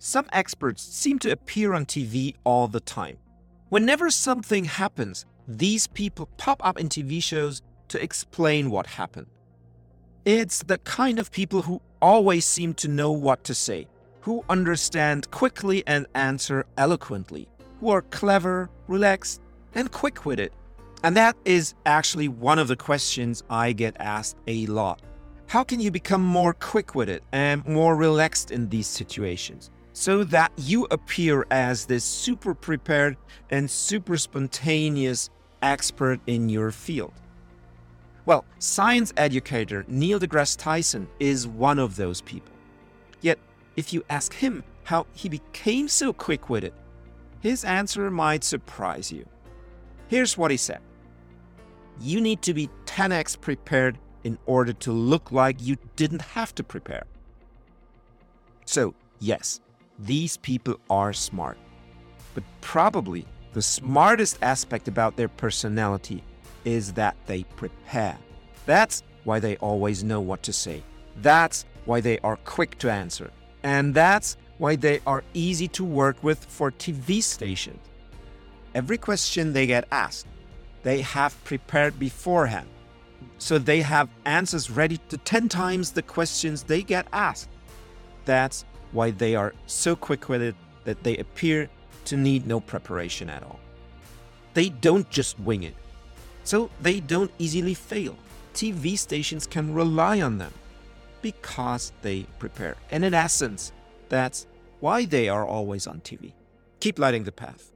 Some experts seem to appear on TV all the time. Whenever something happens, these people pop up in TV shows to explain what happened. It's the kind of people who always seem to know what to say, who understand quickly and answer eloquently, who are clever, relaxed, and quick witted. And that is actually one of the questions I get asked a lot. How can you become more quick witted and more relaxed in these situations so that you appear as this super prepared and super spontaneous expert in your field? Well, science educator Neil deGrasse Tyson is one of those people. Yet, if you ask him how he became so quick witted, his answer might surprise you. Here's what he said You need to be 10x prepared in order to look like you didn't have to prepare. So, yes, these people are smart. But probably the smartest aspect about their personality is that they prepare. That's why they always know what to say. That's why they are quick to answer. And that's why they are easy to work with for TV stations. Every question they get asked, they have prepared beforehand. So they have answers ready to 10 times the questions they get asked. That's why they are so quick with it that they appear to need no preparation at all. They don't just wing it, so they don't easily fail. TV stations can rely on them because they prepare. And in essence, that's why they are always on TV. Keep lighting the path.